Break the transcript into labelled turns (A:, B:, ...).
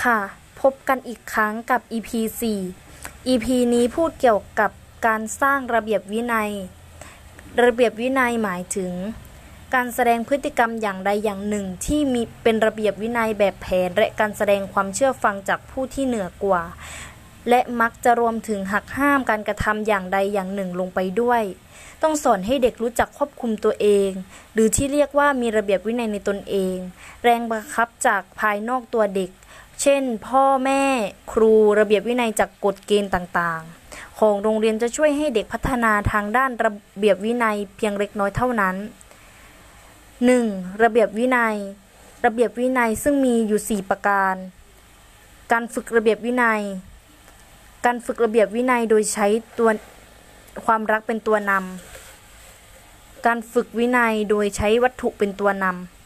A: ค่ะ พบกันอีกครั้งกับ EP 4 EP นี้พูดเกี่ยวกับการสร้างระเบียบวินัย ระเบียบวินัยหมายถึง การแสดงพฤติกรรมอย่างใดอย่างหนึ่งที่มีเป็นระเบียบวินัยแบบแผน และการแสดงความเชื่อฟังจากผู้ที่เหนือกว่า และมักจะรวมถึงหักห้ามการกระทำอย่างใดอย่างหนึ่งลงไปด้วย ต้องสอนให้เด็กรู้จักควบคุมตัวเอง หรือที่เรียกว่ามีระเบียบวินัยในตนเอง แรงบังคับจากภายนอกตัวเด็ก เช่น พ่อแม่ครูระเบียบวินัยจากกฎเกณฑ์ต่างๆ ของโรงเรียนจะช่วยให้เด็กพัฒนาทางด้านระเบียบวินัยเพียงเล็กน้อยเท่านั้น 1. ระเบียบวินัย ระเบียบวินัยซึ่งมีอยู่ 4 ประการ การฝึกระเบียบวินัย การฝึกระเบียบวินัยโดยใช้ตัวความรักเป็นตัวนำการฝึกวินัยโดยใช้วัตถุเป็นตัวนำ